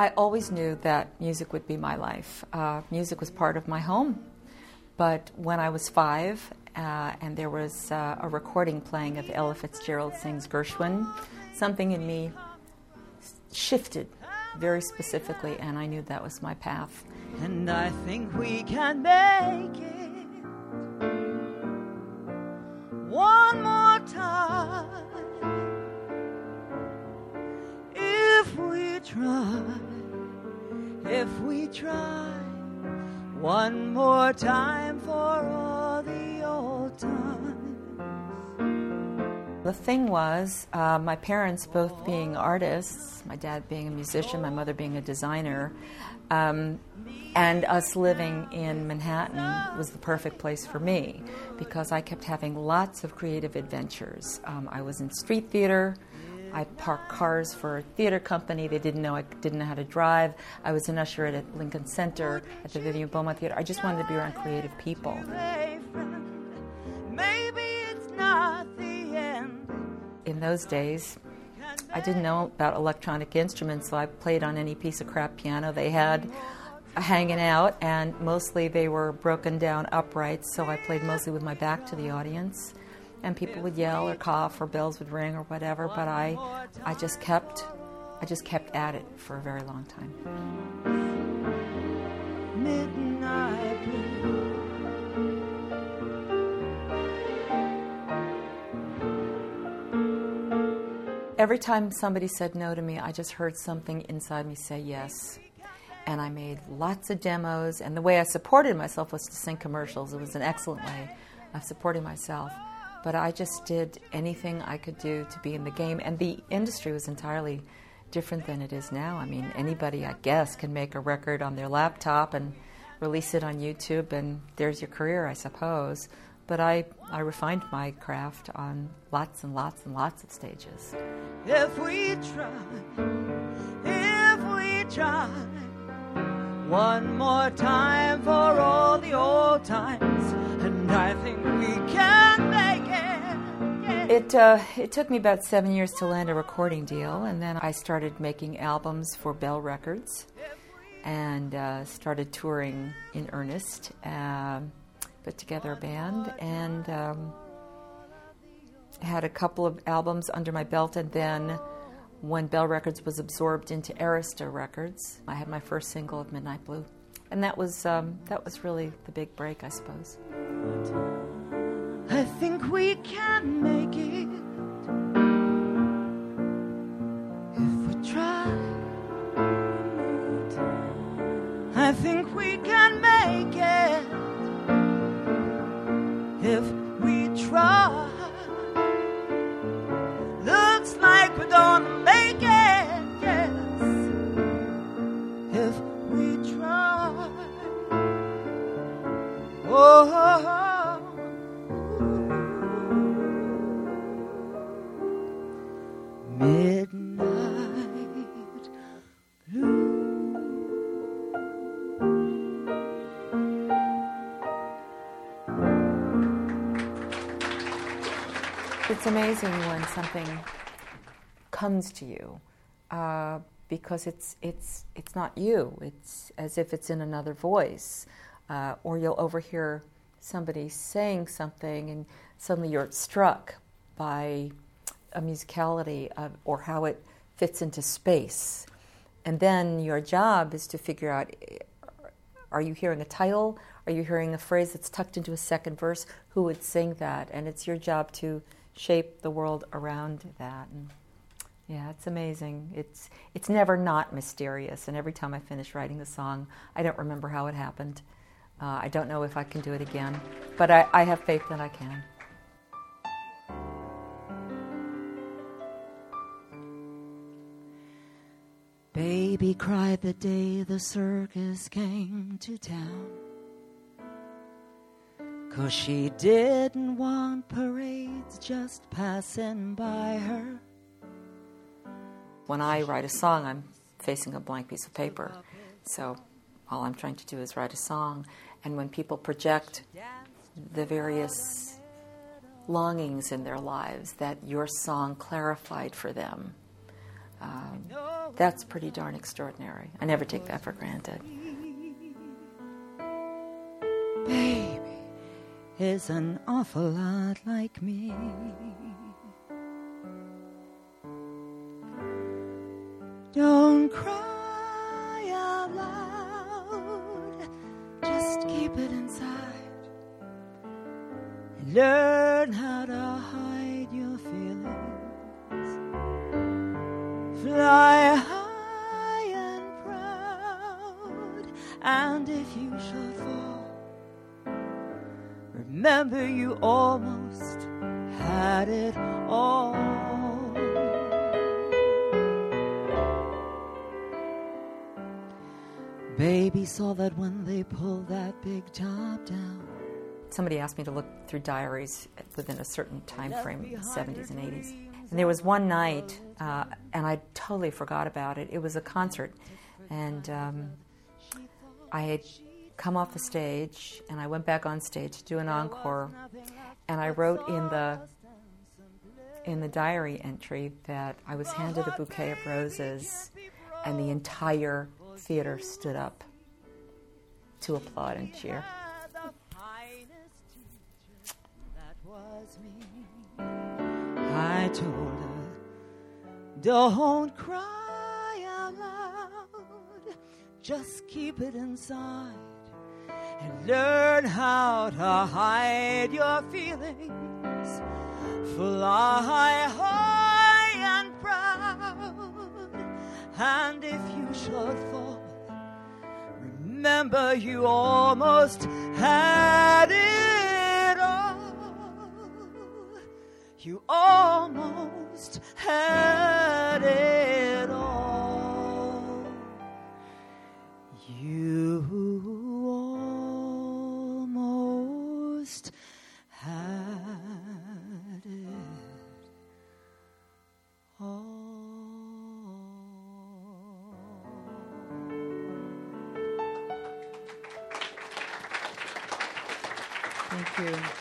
I always knew that music would be my life. Uh, music was part of my home. But when I was five, uh, and there was uh, a recording playing of Ella Fitzgerald sings Gershwin, something in me shifted very specifically, and I knew that was my path. And I think we can make it one more time if we try, if we try one more time for all the old times. The thing was, uh, my parents both being artists, my dad being a musician, my mother being a designer, um, and us living in Manhattan was the perfect place for me because I kept having lots of creative adventures. Um, I was in street theater. I parked cars for a theater company. They didn't know I didn't know how to drive. I was an usher at Lincoln Center at the Vivian Beaumont Theater. I just wanted to be around creative people. In those days, I didn't know about electronic instruments, so I played on any piece of crap piano they had uh, hanging out, and mostly they were broken down uprights, so I played mostly with my back to the audience. And people would yell or cough or bells would ring or whatever, but I, I just kept, I just kept at it for a very long time. Midnight blue. Every time somebody said no to me, I just heard something inside me say yes. And I made lots of demos, and the way I supported myself was to sing commercials. It was an excellent way of supporting myself. But I just did anything I could do to be in the game, and the industry was entirely different than it is now. I mean, anybody, I guess, can make a record on their laptop and release it on YouTube, and there's your career, I suppose. But I, I refined my craft on lots and lots and lots of stages. If we try, if we try, one more time for all the old times, and I think we can it. uh, it took me about seven years to land a recording deal, and then I started making albums for Bell Records and uh, started touring in earnest. Um put together a band and um, had a couple of albums under my belt, and then when Bell Records was absorbed into Arista Records, I had my first single of Midnight Blue, and that was um, that was really the big break, I suppose. I think we can make it if we try. I think we can It's amazing when something comes to you uh, because it's it's it's not you. It's as if it's in another voice, uh, or you'll overhear somebody saying something, and suddenly you're struck by a musicality of, or how it fits into space, and then your job is to figure out: are you hearing a title? Are you hearing a phrase that's tucked into a second verse? Who would sing that? And it's your job to shape the world around that. And yeah, it's amazing. It's it's never not mysterious. And every time I finish writing a song, I don't remember how it happened. Uh, I don't know if I can do it again, but I, I have faith that I can. Baby cried the day the circus came to town. Cause she didn't want parades just passing by her. When I write a song, I'm facing a blank piece of paper. So all I'm trying to do is write a song. And when people project the various longings in their lives that your song clarified for them, um, that's pretty darn extraordinary. I never take that for granted. Baby is an awful lot like me. Don't cry out loud, just keep it inside. Learn how to hide Fly high and proud, and if you should fall, remember you almost had it all. Baby saw that when they pulled that big top down. Somebody asked me to look through diaries within a certain time frame, 70s and 80s. And there was one night, uh, and I totally forgot about it. It was a concert, and um, I had come off the stage, and I went back on stage to do an encore, and I wrote in the in the diary entry that I was handed a bouquet of roses, and the entire theater stood up to applaud and cheer. I told her, don't cry out loud, just keep it inside and learn how to hide your feelings. Fly high and proud, and if you should fall, remember you almost had it all. You almost Thank you.